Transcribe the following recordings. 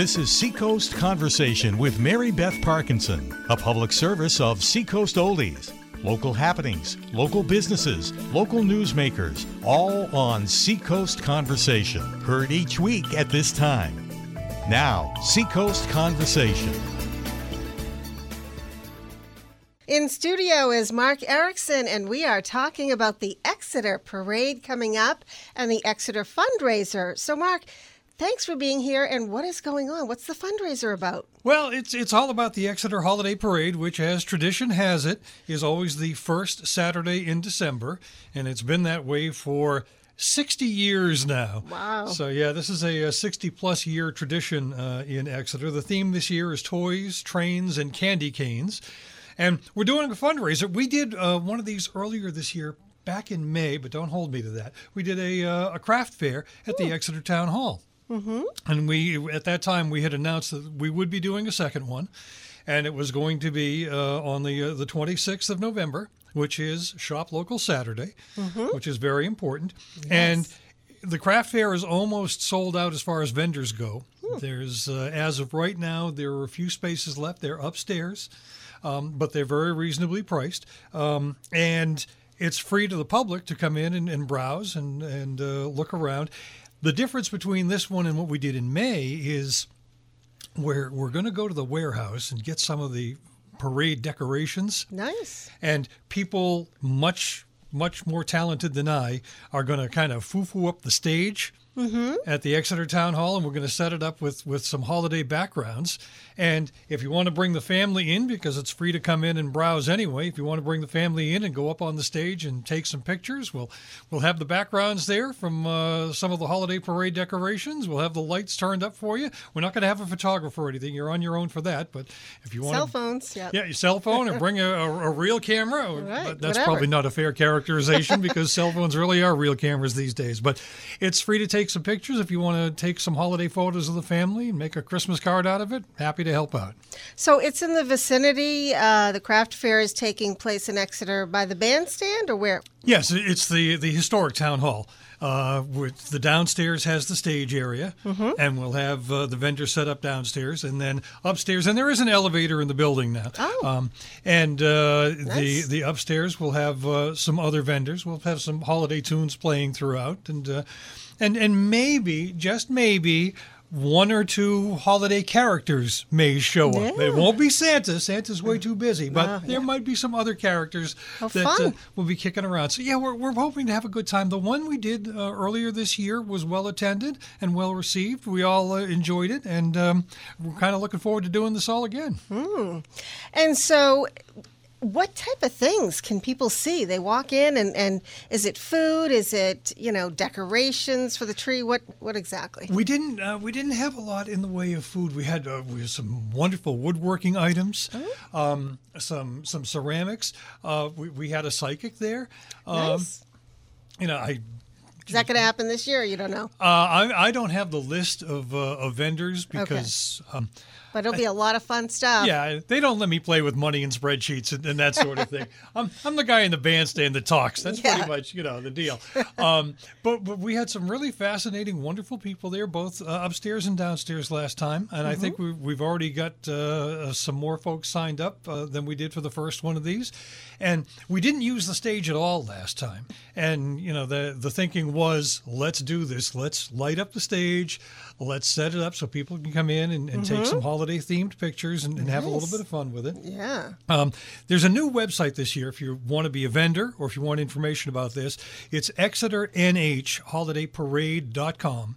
This is Seacoast Conversation with Mary Beth Parkinson, a public service of Seacoast Oldies. Local happenings, local businesses, local newsmakers, all on Seacoast Conversation. Heard each week at this time. Now, Seacoast Conversation. In studio is Mark Erickson, and we are talking about the Exeter Parade coming up and the Exeter fundraiser. So, Mark, thanks for being here. And what is going on? What's the fundraiser about? Well, it's it's all about the Exeter Holiday Parade, which, as tradition has it, is always the first Saturday in December, and it's been that way for 60 years now. Wow. So, yeah, this is a, a 60 plus year tradition uh, in Exeter. The theme this year is toys, trains, and candy canes. And we're doing a fundraiser. We did uh, one of these earlier this year, back in May, but don't hold me to that. We did a, uh, a craft fair at the Exeter Town Hall. Mm-hmm. And we, at that time, we had announced that we would be doing a second one, and it was going to be uh, on the uh, the 26th of November, which is Shop Local Saturday, Mhm. which is very important. And the craft fair is almost sold out as far as vendors go. There's, uh, as of right now, there are a few spaces left. They're upstairs, um, but they're very reasonably priced. Um, and it's free to the public to come in and, and browse and, and uh, look around. The difference between this one and what we did in May is we're, we're going to go to the warehouse and get some of the parade decorations. Nice. And people much, much more talented than I are going to kind of foo foo up the stage Mm-hmm. at the Exeter Town Hall, and we're going to set it up with, with some holiday backgrounds. And if you want to bring the family in, because it's free to come in and browse anyway, if you want to bring the family in and go up on the stage and take some pictures, we'll we'll have the backgrounds there from uh, some of the holiday parade decorations. We'll have the lights turned up for you. We're not going to have a photographer or anything. You're on your own for that. But if you want Cell phones, yeah. yeah, your cell phone and bring a, a, a real camera. or- Right, but that's whatever. probably not a fair characterization because cell phones really are real cameras these days. But it's free to take some pictures if you want to take some holiday photos of the family and make a Christmas card out of it. Happy to help out. So it's in the vicinity. Uh, the craft fair is taking place in Exeter by the bandstand, or where? Yes, it's the the historic town hall. Uh, with the downstairs has the stage area, Mhm. and we'll have uh, the vendors set up downstairs, and then upstairs, and there is an elevator in the building now. Oh. Um, and uh, the Nice. the upstairs will have uh, some other vendors. We'll have some holiday tunes playing throughout, and uh, and and maybe just maybe. One or two holiday characters may show up. Yeah. It won't be Santa. Santa's way too busy, but Oh, there yeah. might be some other characters Oh, that. Uh, will be kicking around. So yeah, we're, we're hoping to have a good time. The one we did uh, earlier this year was well attended and well received. We all uh, enjoyed it, and um, we're kind of looking forward to doing this all again. Hmm. And so, what type of things can people see? They walk in, and, and is it food? Is it you know decorations for the tree? What what exactly? We didn't uh, we didn't have a lot in the way of food. We had uh, we had some wonderful woodworking items, um, some some ceramics. Uh, we, we had a psychic there. Um, Nice. You know, I Is that going to happen this year? You don't know, uh, I, I don't have the list of, uh, of vendors because um, but it'll be a lot of fun stuff. Yeah, they don't let me play with money and spreadsheets and, and that sort of thing. I'm, I'm the guy in the bandstand that talks. That's Yeah. pretty much you know the deal. Um, but, but we had some really fascinating, wonderful people there, both uh, upstairs and downstairs last time, and I think we've, we've already got uh, some more folks signed up uh, than we did for the first one of these. And we didn't use the stage at all last time. And you know the the thinking was, let's do this. Let's light up the stage. Let's set it up so people can come in and, and take Mhm. some holiday themed pictures and, and have a little bit of fun with it. Yeah. Um, there's a new website this year if you want to be a vendor or if you want information about this. It's ExeterNH HolidayParade.com.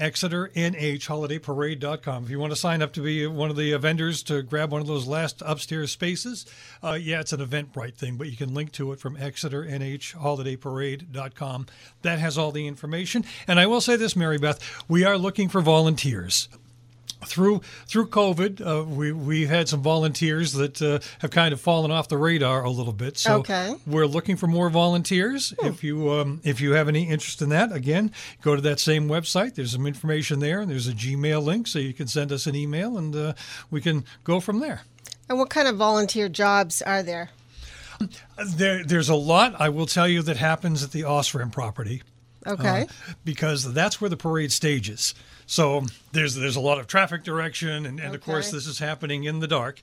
ExeterNHHolidayParade.com. If you want to sign up to be one of the vendors to grab one of those last upstairs spaces, uh, yeah, it's an Eventbrite thing, but you can link to it from ExeterNHHolidayParade.com. That has all the information. And I will say this, Mary Beth, we are looking for volunteers through through COVID, uh, we we had some volunteers that uh, have kind of fallen off the radar a little bit. So Okay. we're looking for more volunteers. If you um, if you have any interest in that, again, go to that same website. There's some information there, and there's a Gmail link, so you can send us an email, and uh, we can go from there. And what kind of volunteer jobs are there? There, there's a lot I will tell you that happens at the Osram property. Okay. uh, because that's where the parade stages. So there's there's a lot of traffic direction, and, and of course this is happening in the dark.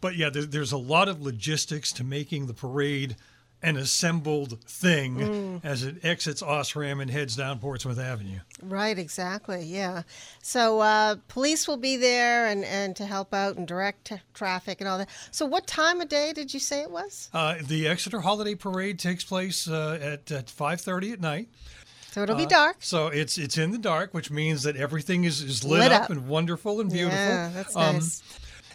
But yeah, there, there's a lot of logistics to making the parade an assembled thing Mm. as it exits Osram and heads down Portsmouth Avenue. Right, exactly. Yeah. So uh, police will be there and, and to help out and direct t- traffic and all that. So, what time of day did you say it was? Uh, the Exeter Holiday Parade takes place uh, at at 5:30 at night. So, it'll Uh, be dark. So it's it's in the dark, which means that everything is, is lit, Lit up. up. and wonderful and beautiful. Yeah, that's Um, nice.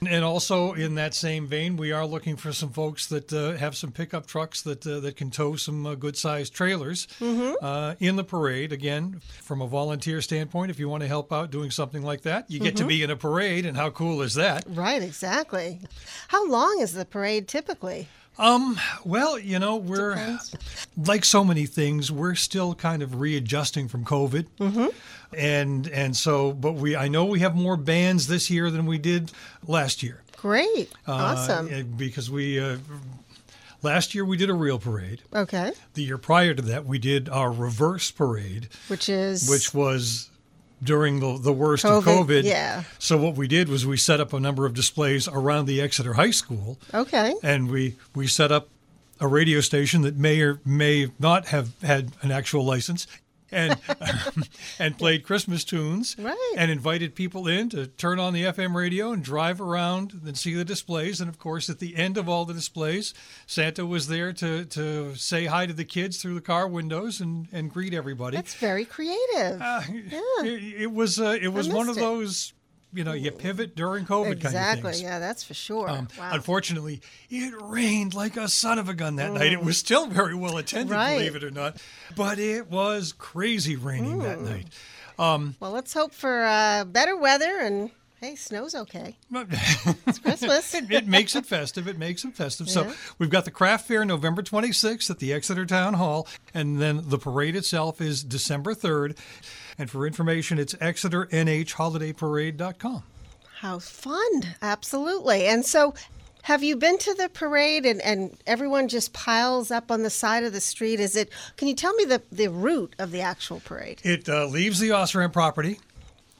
And also in that same vein, we are looking for some folks that uh, have some pickup trucks that uh, that can tow some uh, good sized trailers Mm-hmm. uh, in the parade. Again, from a volunteer standpoint, if you want to help out doing something like that, you get Mm-hmm. to be in a parade, and how cool is that? Right, exactly. How long is the parade typically? Well, you know, we're Depends. like so many things, we're still kind of readjusting from COVID, mm-hmm. and and so, but we I know we have more bands this year than we did last year. Great. Uh, awesome. because we uh, last year we did a real parade. okay. The year prior to that, we did our reverse parade, Which is. which was during the, the worst of COVID, COVID. yeah. So what we did was we set up a number of displays around the Exeter High School, Okay. and we we set up a radio station that may or may not have had an actual license. And and played Christmas tunes, Right. and invited people in to turn on the FM radio and drive around and see the displays. And of course, at the end of all the displays, Santa was there to, to say hi to the kids through the car windows and, and greet everybody. That's very creative. Uh, it, it was uh, it was one of it. those you know you pivot during COVID exactly. kind of things. Exactly. Yeah, that's for sure. Um, wow. Unfortunately, it rained like a son of a gun that night. It was still very well attended, Mm. Right. believe it or not, but it was crazy raining that night. Well, let's hope for uh, better weather and hey, snow's okay. It's Christmas. it, it makes it festive. It makes it festive. So we've got the craft fair November 26th at the Exeter Town Hall, and then the parade itself is December 3rd. And for information, it's exeternhholidayparade.com. How fun. Absolutely. And so, have you been to the parade and, and everyone just piles up on the side of the street? Is it, can you tell me the, the route of the actual parade? It uh, leaves the Osram property,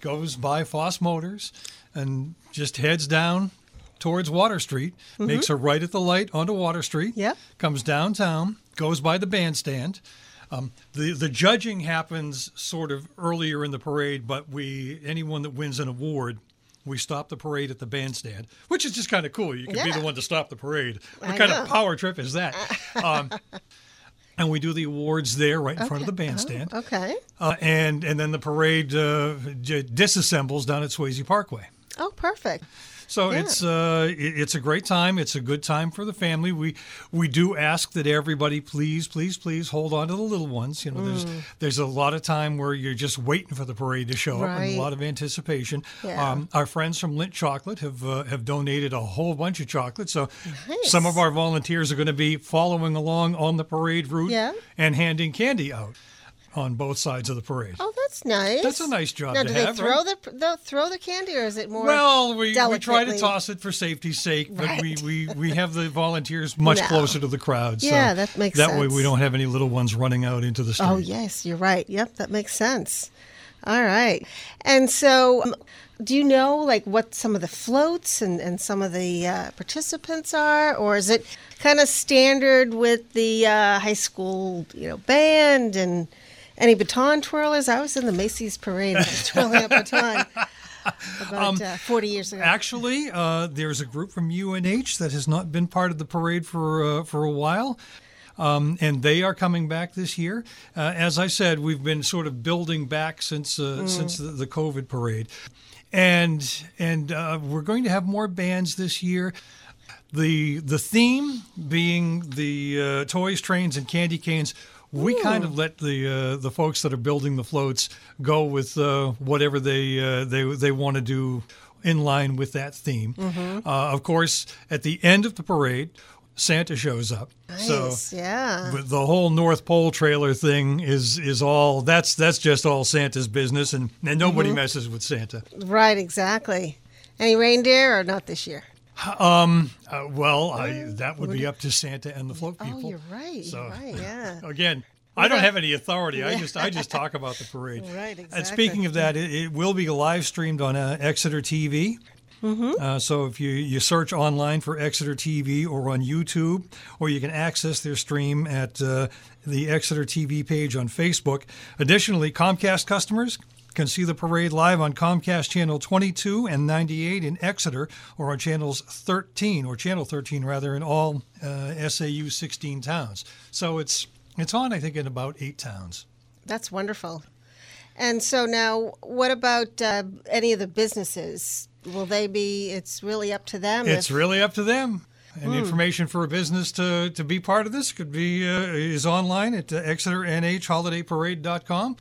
goes by Foss Motors, and just heads down towards Water Street, makes a right at the light onto Water Street, Yep. comes downtown, goes by the bandstand. Um, the the judging happens sort of earlier in the parade, but we anyone that wins an award, we stop the parade at the bandstand, which is just kind of cool. You can be the one to stop the parade. What I kind know. of power trip is that? um, and we do the awards there, right in front of the bandstand. Okay. Uh, and and then the parade uh, disassembles down at Swasey Parkway. Oh, perfect. So Yeah. it's uh, it- it's a great time. It's a good time for the family. We we do ask that everybody please please please hold on to the little ones. You know, there's there's a lot of time where you're just waiting for the parade to show up, and Mm. A lot of anticipation. Yeah. Um, our friends from Lindt Chocolate have uh, have donated a whole bunch of chocolate. So Nice. some of our volunteers are going to be following along on the parade route Yeah. and handing candy out on both sides of the parade. Oh, that's nice. That's a nice job Now, to do have, they throw right? the they'll throw the candy, or is it more? Well, we, we try to toss it for safety's sake, but Right. we, we, we have the volunteers much No. closer to the crowd. So Yeah, that makes That way we don't have any little ones running out into the street. Oh, yes, you're right. Yep, that makes sense. All right. And so, um, do you know like what some of the floats and, and some of the uh, participants are, or is it kind of standard with the uh, high school, you know, band and any baton twirlers? I was in the Macy's parade and I was twirling a baton about uh, 40 years ago. Actually, uh, there's a group from UNH that has not been part of the parade for uh, for a while. um, and they are coming back this year. Uh, as I said, we've been sort of building back since uh, since the, the COVID parade, and and uh, we're going to have more bands this year. The the theme being the uh, toys, trains, and candy canes. We kind of let the uh, the folks that are building the floats go with uh, whatever they uh, they they want to do in line with that theme. Uh, of course, at the end of the parade, Santa shows up. Nice, yeah. But the whole North Pole trailer thing is is all that's that's just all Santa's business, and, and nobody messes with Santa. Right, exactly. Any reindeer or not this year? Uh, well, I, that would be up to Santa and the float people. Oh, you're right. So- You're right. Yeah. Again, I don't have any authority. I just I just talk about the parade. Right, Exactly. And speaking of that, it, it will be live streamed on uh, Exeter TV. Mm-hmm. Uh, so if you, you search online for Exeter TV or on YouTube, or you can access their stream at uh, the Exeter TV page on Facebook. Additionally, Comcast customers can see the parade live on Comcast channel 22 and 98 in Exeter, or on channels 13 or channel 13 rather in all uh, SAU 16 towns. So it's it's on I think in about eight towns. That's wonderful. And so now, what about uh, any of the businesses? Will they be? It's really up to them. It's if- really up to them. And information for a business to, to be part of this could be uh, is online at uh, ExeterNHHolidayParade.com.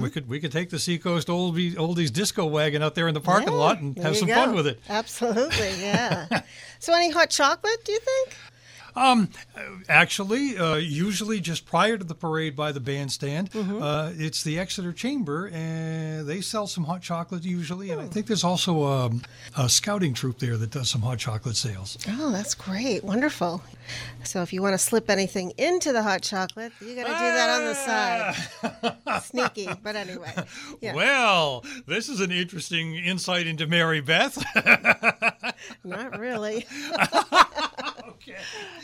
We could we could take the Seacoast oldie, oldies disco wagon out there in the parking Yeah, lot and have some go. fun with it. Absolutely, yeah. so, any hot chocolate? Do you think? Actually, uh, usually just prior to the parade by the bandstand, Mm-hmm. uh, it's the Exeter Chamber, and they sell some hot chocolate usually. And I think there's also a, a scouting troop there that does some hot chocolate sales. Oh, that's great, wonderful. So, if you want to slip anything into the hot chocolate, you got to do that on the side. Sneaky, but anyway. Yeah. Well, this is an interesting insight into Mary Beth. Not really.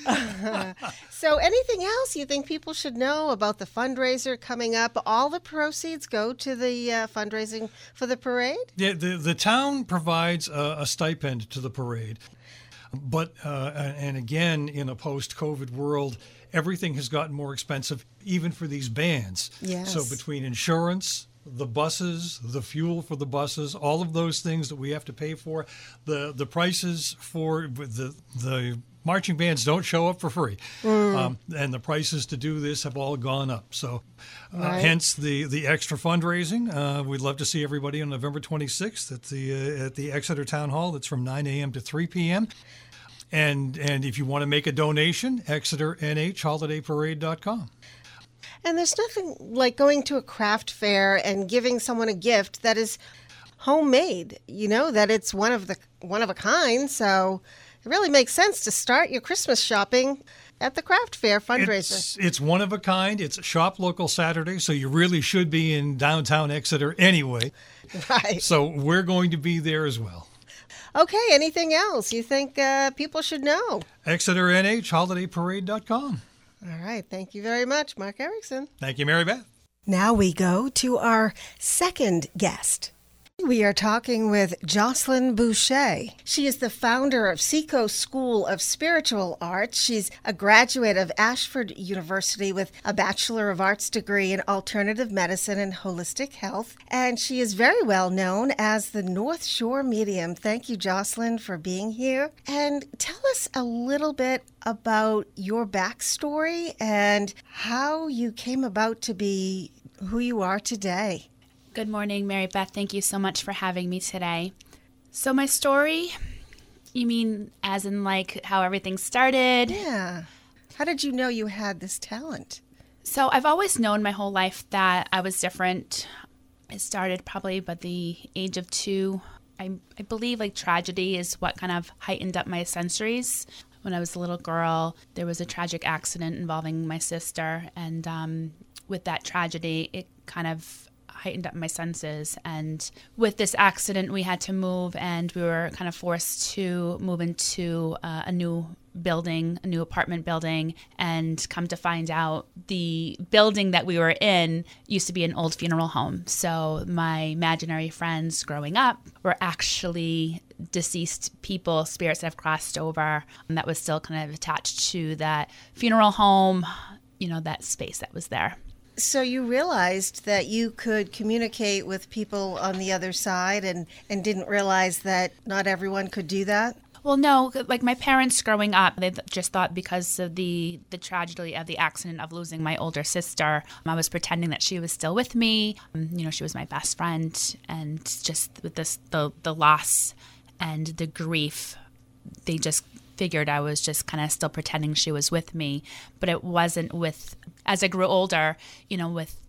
so, anything else you think people should know about the fundraiser coming up? All the proceeds go to the uh, fundraising for the parade? Yeah, the, the town provides a, a stipend to the parade. But, uh, and again, in a post COVID world, everything has gotten more expensive, even for these bands. Yes. So, between insurance, the buses, the fuel for the buses, all of those things that we have to pay for, the, the prices for the, the marching bands don't show up for free. Um, and the prices to do this have all gone up. So, uh, Right. hence the, the extra fundraising. Uh, we'd love to see everybody on November 26th at the uh, at the Exeter Town Hall. That's from 9 a.m. to 3 p.m. And and if you want to make a donation, ExeterNHHolidayParade.com. And there's nothing like going to a craft fair and giving someone a gift that is homemade, you know, that it's one of the one of a kind. So it really makes sense to start your Christmas shopping at the craft fair fundraiser. It's, it's one of a kind. It's a shop local Saturday, so you really should be in downtown Exeter anyway. right. So we're going to be there as well. Okay, anything else you think uh, people should know? ExeterNHHolidayParade.com. All right, thank you very much, Mark Erickson. Thank you, Mary Beth. Now we go to our second guest. We are talking with Jocelyn Boucher. She is the founder of Seacoast School of Spiritual Arts. She's a graduate of Ashford University with a Bachelor of Arts degree in Alternative Medicine and Holistic Health. And she is very well known as the North Shore Medium. Thank you, Jocelyn, for being here. And tell us a little bit about your backstory and how you came about to be who you are today. Good morning, Mary Beth. Thank you so much for having me today. So, my story, you mean as in like how everything started? Yeah. How did you know you had this talent? So, I've always known my whole life that I was different. It started probably by the age of two. I, I believe like tragedy is what kind of heightened up my sensories. When I was a little girl, there was a tragic accident involving my sister, and um, with that tragedy, it kind of heightened up my senses. And with this accident, we had to move, and we were kind of forced to move into uh, a new building, a new apartment building, and come to find out the building that we were in used to be an old funeral home. So my imaginary friends growing up were actually deceased people, spirits that have crossed over, and that was still kind of attached to that funeral home, you know, that space that was there. So you realized that you could communicate with people on the other side and, and didn't realize that not everyone could do that? Well, no, like my parents growing up, they just thought because of the the tragedy of the accident of losing my older sister, I was pretending that she was still with me. Um, you know, she was my best friend, and just with this the the loss and the grief, they just figured I was just kind of still pretending she was with me, but it wasn't with as I grew older, you know, with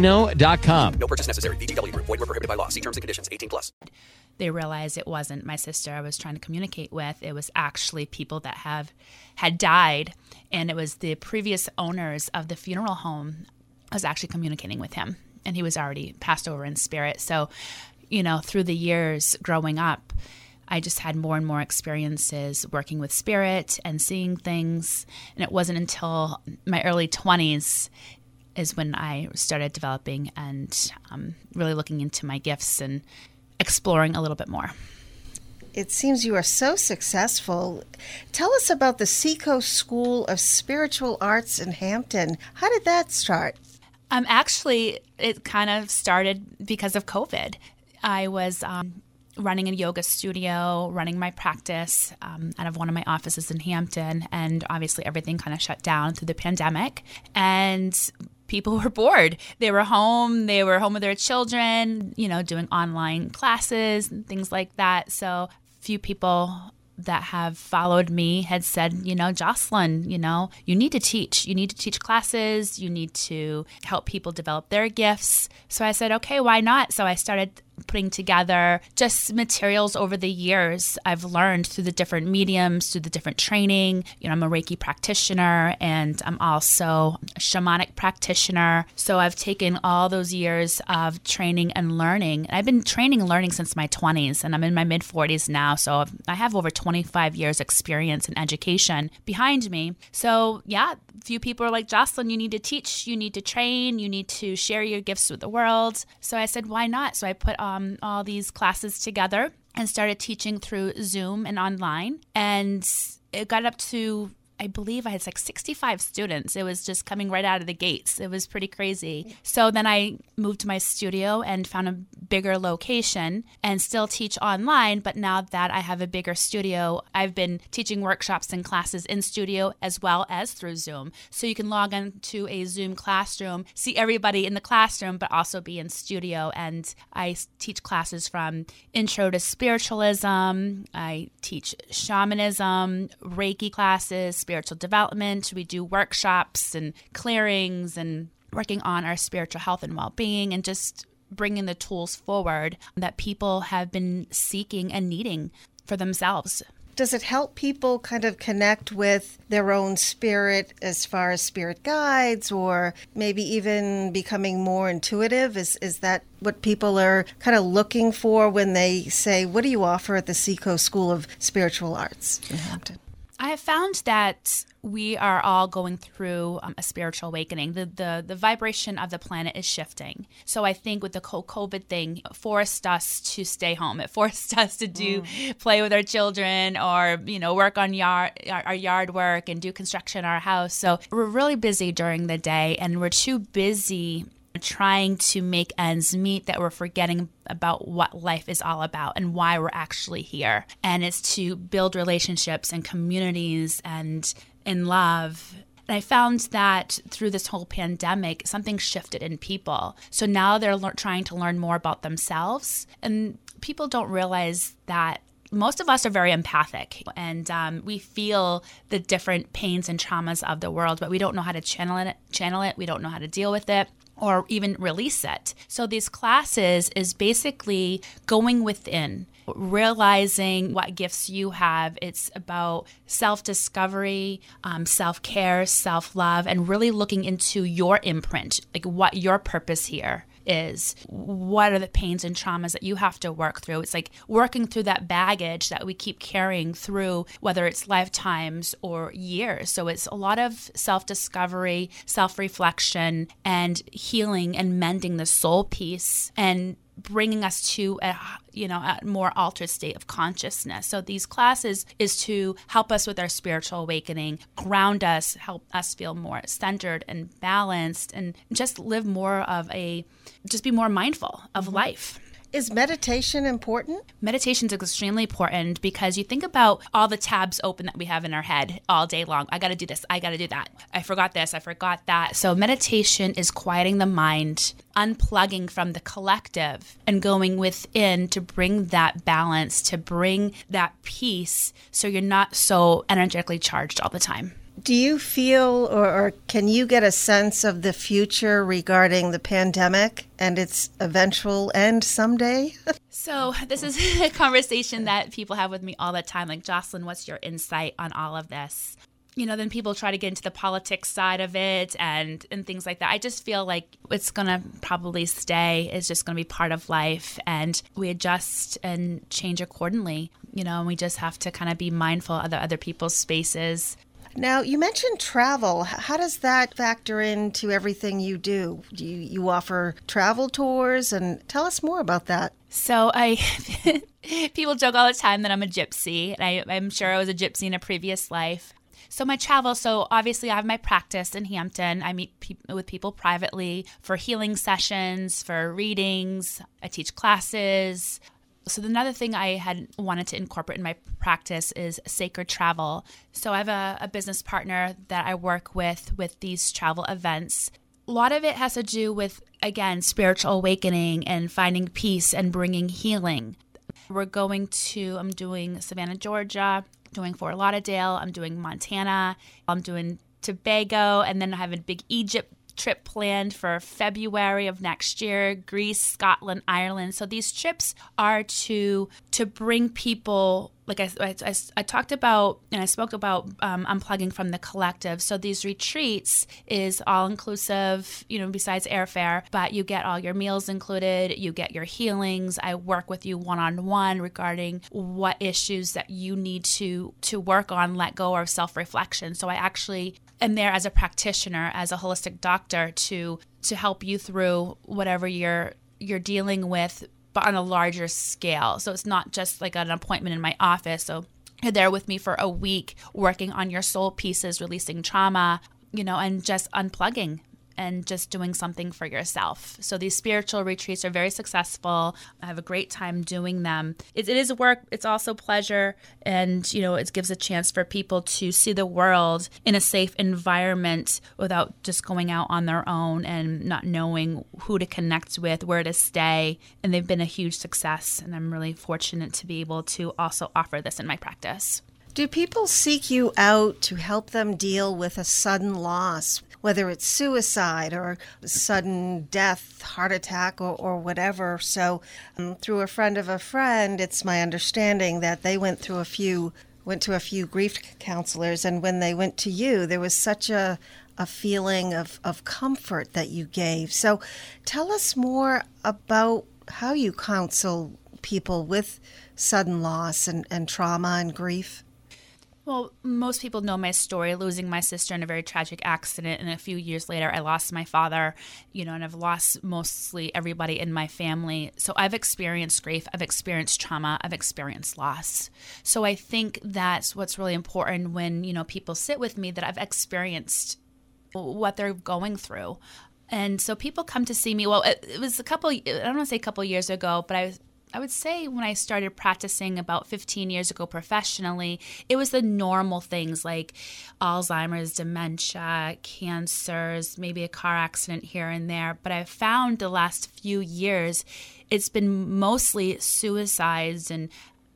ChumbaCasino.com. No purchase necessary. VGW. Void were prohibited by law. See terms and conditions. 18 plus. They realized it wasn't my sister I was trying to communicate with. It was actually people that have had died, and it was the previous owners of the funeral home. I was actually communicating with him, and he was already passed over in spirit. So, you know, through the years growing up I just had more and more experiences working with spirit and seeing things. And it wasn't until my early 20s is when I started developing and um, really looking into my gifts and exploring a little bit more. It seems you are so successful. Tell us about the Seacoast School of Spiritual Arts in Hampton. How did that start? Um, actually, it kind of started because of COVID. I was um, running a yoga studio, running my practice um, out of one of my offices in Hampton. And obviously, everything kind of shut down through the pandemic. And people were bored. They were home, they were home with their children, you know, doing online classes and things like that. So, few people that have followed me had said, you know, Jocelyn, you know, you need to teach. You need to teach classes. You need to help people develop their gifts. So I said, okay, why not? So I started putting together just materials over the years I've learned through the different mediums, through the different training. You know, I'm a Reiki practitioner and I'm also a shamanic practitioner. So I've taken all those years of training and learning. I've been training and learning since my 20s and I'm in my mid 40s now. So I have over 25 years experience in education behind me. So yeah, a few people are like, Jocelyn, you need to teach, you need to train, you need to share your gifts with the world. So I said, why not? So I put um, all these classes together and started teaching through Zoom and online. And it got up to I believe I had like 65 students. It was just coming right out of the gates. It was pretty crazy. Mm. So then I moved to my studio and found a bigger location and still teach online. But now that I have a bigger studio, I've been teaching workshops and classes in studio as well as through Zoom. So you can log into a Zoom classroom, see everybody in the classroom, but also be in studio. And I teach classes from intro to spiritualism, I teach shamanism, Reiki classes spiritual development. We do workshops and clearings and working on our spiritual health and well being and just bringing the tools forward that people have been seeking and needing for themselves. Does it help people kind of connect with their own spirit as far as spirit guides or maybe even becoming more intuitive? Is, is that what people are kind of looking for when they say, What do you offer at the Seacoast School of Spiritual Arts in Hampton? I have found that we are all going through um, a spiritual awakening. The, the the vibration of the planet is shifting. So I think with the COVID thing, forced us to stay home. It forced us to do mm. play with our children or you know work on yard our, our yard work and do construction in our house. So we're really busy during the day, and we're too busy trying to make ends meet that we're forgetting about what life is all about and why we're actually here. And it's to build relationships and communities and in love. And I found that through this whole pandemic, something shifted in people. So now they're le- trying to learn more about themselves. And people don't realize that most of us are very empathic and um, we feel the different pains and traumas of the world, but we don't know how to channel it. Channel it. We don't know how to deal with it or even release it. So these classes is basically going within, realizing what gifts you have. It's about self discovery, um, self care, self love, and really looking into your imprint, like what your purpose here is what are the pains and traumas that you have to work through. It's like working through that baggage that we keep carrying through whether it's lifetimes or years. So it's a lot of self-discovery self-reflection and healing and mending the soul piece. And bringing us to a you know a more altered state of consciousness so these classes is to help us with our spiritual awakening ground us help us feel more centered and balanced and just live more of a just be more mindful of mm-hmm. life is meditation important? Meditation is extremely important because you think about all the tabs open that we have in our head all day long. I got to do this. I got to do that. I forgot this. I forgot that. So, meditation is quieting the mind, unplugging from the collective, and going within to bring that balance, to bring that peace so you're not so energetically charged all the time. Do you feel or, or, can you get a sense of the future regarding the pandemic and its eventual end someday? so, this is a conversation that people have with me all the time. Like, Jocelyn, what's your insight on all of this? You know, then people try to get into the politics side of it and, and things like that. I just feel like it's going to probably stay. It's just going to be part of life. And we adjust and change accordingly you know, and we just have to kind of be mindful of the other people's spaces now, you mentioned travel. How does that factor into everything you do? Do you, you offer travel tours? And tell us more about that. So, I people joke all the time that I'm a gypsy. And I, I'm sure I was a gypsy in a previous life. So my travel, so obviously I have my practice in Hampton. I meet pe- with people privately for healing sessions, for readings. I teach classes. So another thing I had wanted to incorporate in my practice is sacred travel. So I have a, a business partner that I work with with these travel events. A lot of it has to do with again spiritual awakening and finding peace and bringing healing. We're going to I'm doing Savannah, Georgia, doing Fort Lauderdale, I'm doing Montana, I'm doing Tobago, and then I have a big Egypt trip planned for February of next year, Greece, Scotland, Ireland. So these trips are to to bring people like I, I, I, talked about and I spoke about um, unplugging from the collective. So these retreats is all inclusive, you know, besides airfare, but you get all your meals included, you get your healings. I work with you one on one regarding what issues that you need to to work on, let go of self reflection. So I actually am there as a practitioner, as a holistic doctor to to help you through whatever you're you're dealing with but on a larger scale. So it's not just like an appointment in my office. So you're there with me for a week working on your soul pieces, releasing trauma, you know, and just unplugging and just doing something for yourself. So these spiritual retreats are very successful. I have a great time doing them. it, it is work, it's also pleasure, and you know, it gives a chance for people to see the world in a safe environment without just going out on their own and not knowing who to connect with, where to stay. And they've been a huge success, and I'm really fortunate to be able to also offer this in my practice. Do people seek you out to help them deal with a sudden loss? Whether it's suicide or sudden death, heart attack, or, or whatever. So, um, through a friend of a friend, it's my understanding that they went through a few went to a few grief counselors and when they went to you there was such a a feeling of, of comfort that you gave. So tell us more about how you counsel people with sudden loss and, and trauma and grief. Well, most people know my story losing my sister in a very tragic accident. And a few years later, I lost my father, you know, and I've lost mostly everybody in my family. So I've experienced grief, I've experienced trauma, I've experienced loss. So I think that's what's really important when, you know, people sit with me that I've experienced what they're going through. And so people come to see me. Well, it, it was a couple, I don't want to say a couple years ago, but I I would say when I started practicing about 15 years ago professionally, it was the normal things like Alzheimer's, dementia, cancers, maybe a car accident here and there. But I found the last few years it's been mostly suicides and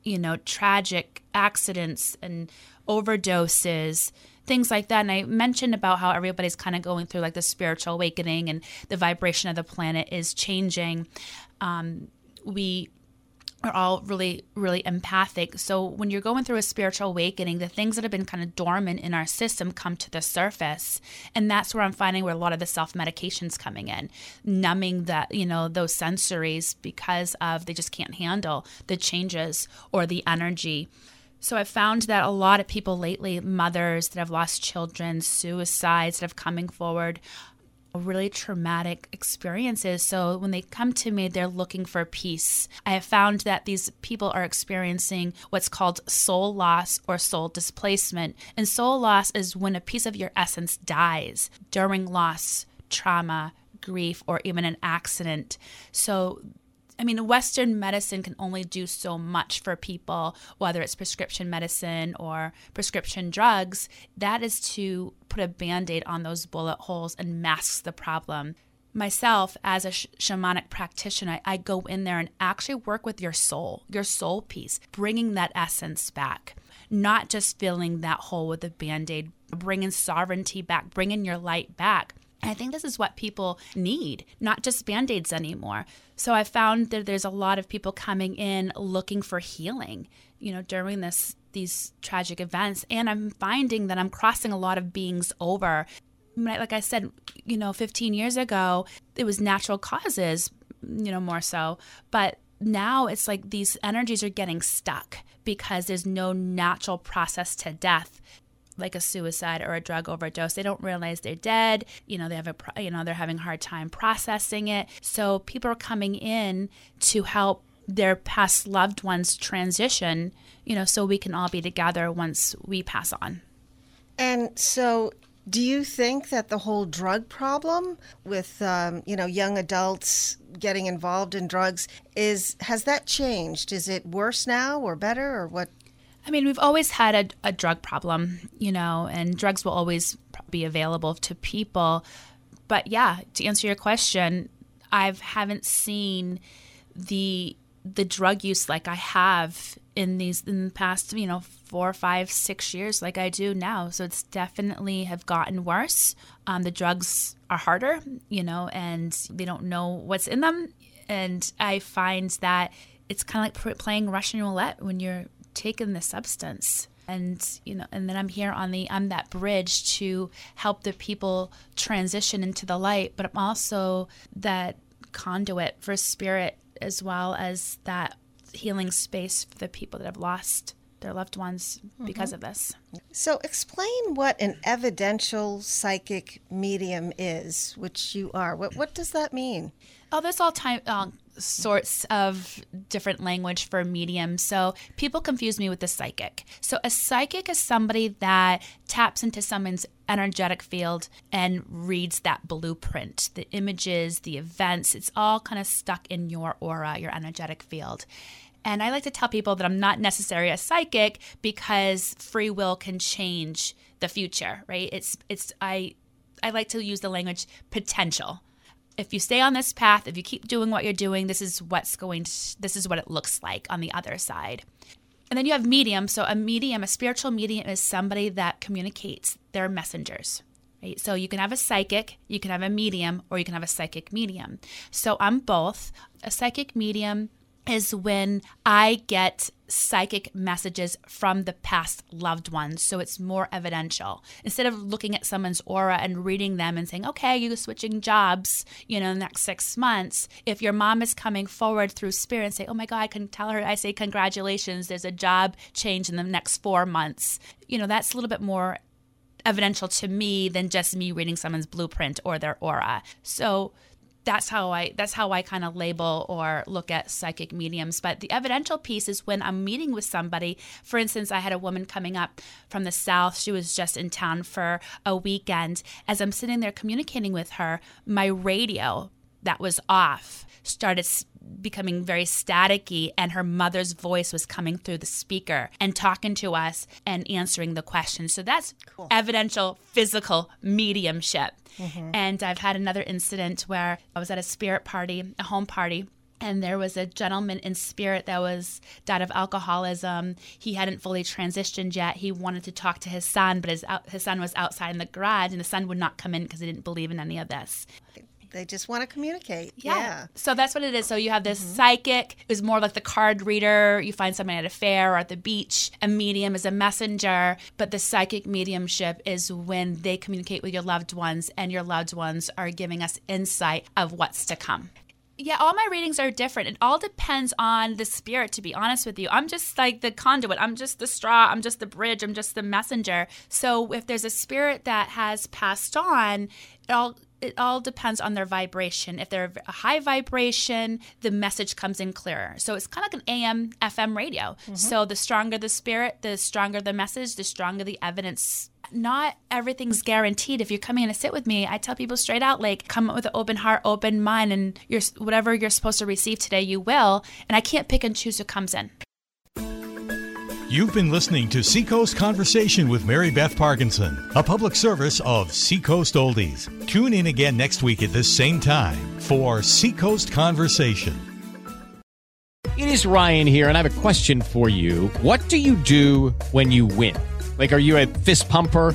you know, tragic accidents and overdoses, things like that. And I mentioned about how everybody's kind of going through like the spiritual awakening and the vibration of the planet is changing. Um, we are all really, really empathic. So when you're going through a spiritual awakening, the things that have been kind of dormant in our system come to the surface. And that's where I'm finding where a lot of the self medications coming in, numbing that, you know, those sensories because of they just can't handle the changes or the energy. So I've found that a lot of people lately, mothers that have lost children, suicides that have coming forward, really traumatic experiences. So when they come to me, they're looking for peace. I have found that these people are experiencing what's called soul loss or soul displacement. And soul loss is when a piece of your essence dies during loss, trauma, grief, or even an accident. So I mean, Western medicine can only do so much for people, whether it's prescription medicine or prescription drugs. That is to put a band aid on those bullet holes and masks the problem. Myself, as a sh- shamanic practitioner, I go in there and actually work with your soul, your soul piece, bringing that essence back, not just filling that hole with a band aid, bringing sovereignty back, bringing your light back. And I think this is what people need, not just band aids anymore. So I found that there's a lot of people coming in looking for healing, you know, during this these tragic events. And I'm finding that I'm crossing a lot of beings over. Like I said, you know, 15 years ago, it was natural causes, you know, more so. But now it's like these energies are getting stuck because there's no natural process to death like a suicide or a drug overdose they don't realize they're dead. You know they have a you know they're having a hard time processing it. So people are coming in to help their past loved ones transition you know so we can all be together once we pass on. And so do you think that the whole drug problem with um, you know young adults getting involved in drugs is has that changed? Is it worse now or better or what I mean, we've always had a, a drug problem, you know, and drugs will always be available to people. But yeah, to answer your question, I haven't seen the the drug use like I have in these in the past, you know, four, five, six years, like I do now. So it's definitely have gotten worse. Um, the drugs are harder, you know, and they don't know what's in them. And I find that it's kind of like playing Russian roulette when you're taken the substance and you know and then i'm here on the i'm that bridge to help the people transition into the light but i'm also that conduit for spirit as well as that healing space for the people that have lost their loved ones mm-hmm. because of this. So explain what an evidential psychic medium is which you are. What, what does that mean? Oh there's all time uh, sorts of different language for medium. So people confuse me with the psychic. So a psychic is somebody that taps into someone's energetic field and reads that blueprint, the images, the events. It's all kind of stuck in your aura, your energetic field. And I like to tell people that I'm not necessarily a psychic because free will can change the future, right? It's it's I I like to use the language potential if you stay on this path, if you keep doing what you're doing, this is what's going to, this is what it looks like on the other side. And then you have medium. So a medium, a spiritual medium is somebody that communicates. They're messengers. Right? So you can have a psychic, you can have a medium, or you can have a psychic medium. So I'm both. A psychic medium is when I get psychic messages from the past loved ones. So it's more evidential. Instead of looking at someone's aura and reading them and saying, okay, you're switching jobs, you know, in the next six months, if your mom is coming forward through spirit and say, oh my God, I can tell her, I say, congratulations, there's a job change in the next four months, you know, that's a little bit more evidential to me than just me reading someone's blueprint or their aura. So that's how I that's how I kind of label or look at psychic mediums. But the evidential piece is when I'm meeting with somebody. For instance, I had a woman coming up from the south. She was just in town for a weekend. As I'm sitting there communicating with her, my radio that was off started becoming very staticky and her mother's voice was coming through the speaker and talking to us and answering the questions so that's cool. evidential physical mediumship mm-hmm. and i've had another incident where i was at a spirit party a home party and there was a gentleman in spirit that was died of alcoholism. He hadn't fully transitioned yet. He wanted to talk to his son, but his his son was outside in the garage, and the son would not come in because he didn't believe in any of this. They just want to communicate. Yeah. Yeah. So that's what it is. So you have this mm-hmm. psychic is more like the card reader. You find someone at a fair or at the beach. A medium is a messenger, but the psychic mediumship is when they communicate with your loved ones and your loved ones are giving us insight of what's to come. Yeah, all my readings are different. It all depends on the spirit, to be honest with you. I'm just like the conduit. I'm just the straw. I'm just the bridge. I'm just the messenger. So if there's a spirit that has passed on, it all it all depends on their vibration. If they're a high vibration, the message comes in clearer. So it's kind of like an AM, FM radio. Mm-hmm. So the stronger the spirit, the stronger the message, the stronger the evidence. Not everything's guaranteed. If you're coming in to sit with me, I tell people straight out, like, come with an open heart, open mind, and you're whatever you're supposed to receive today, you will. And I can't pick and choose who comes in. You've been listening to Seacoast Conversation with Mary Beth Parkinson, a public service of Seacoast Oldies. Tune in again next week at this same time for Seacoast Conversation. It is Ryan here, and I have a question for you. What do you do when you win? Like, are you a fist pumper?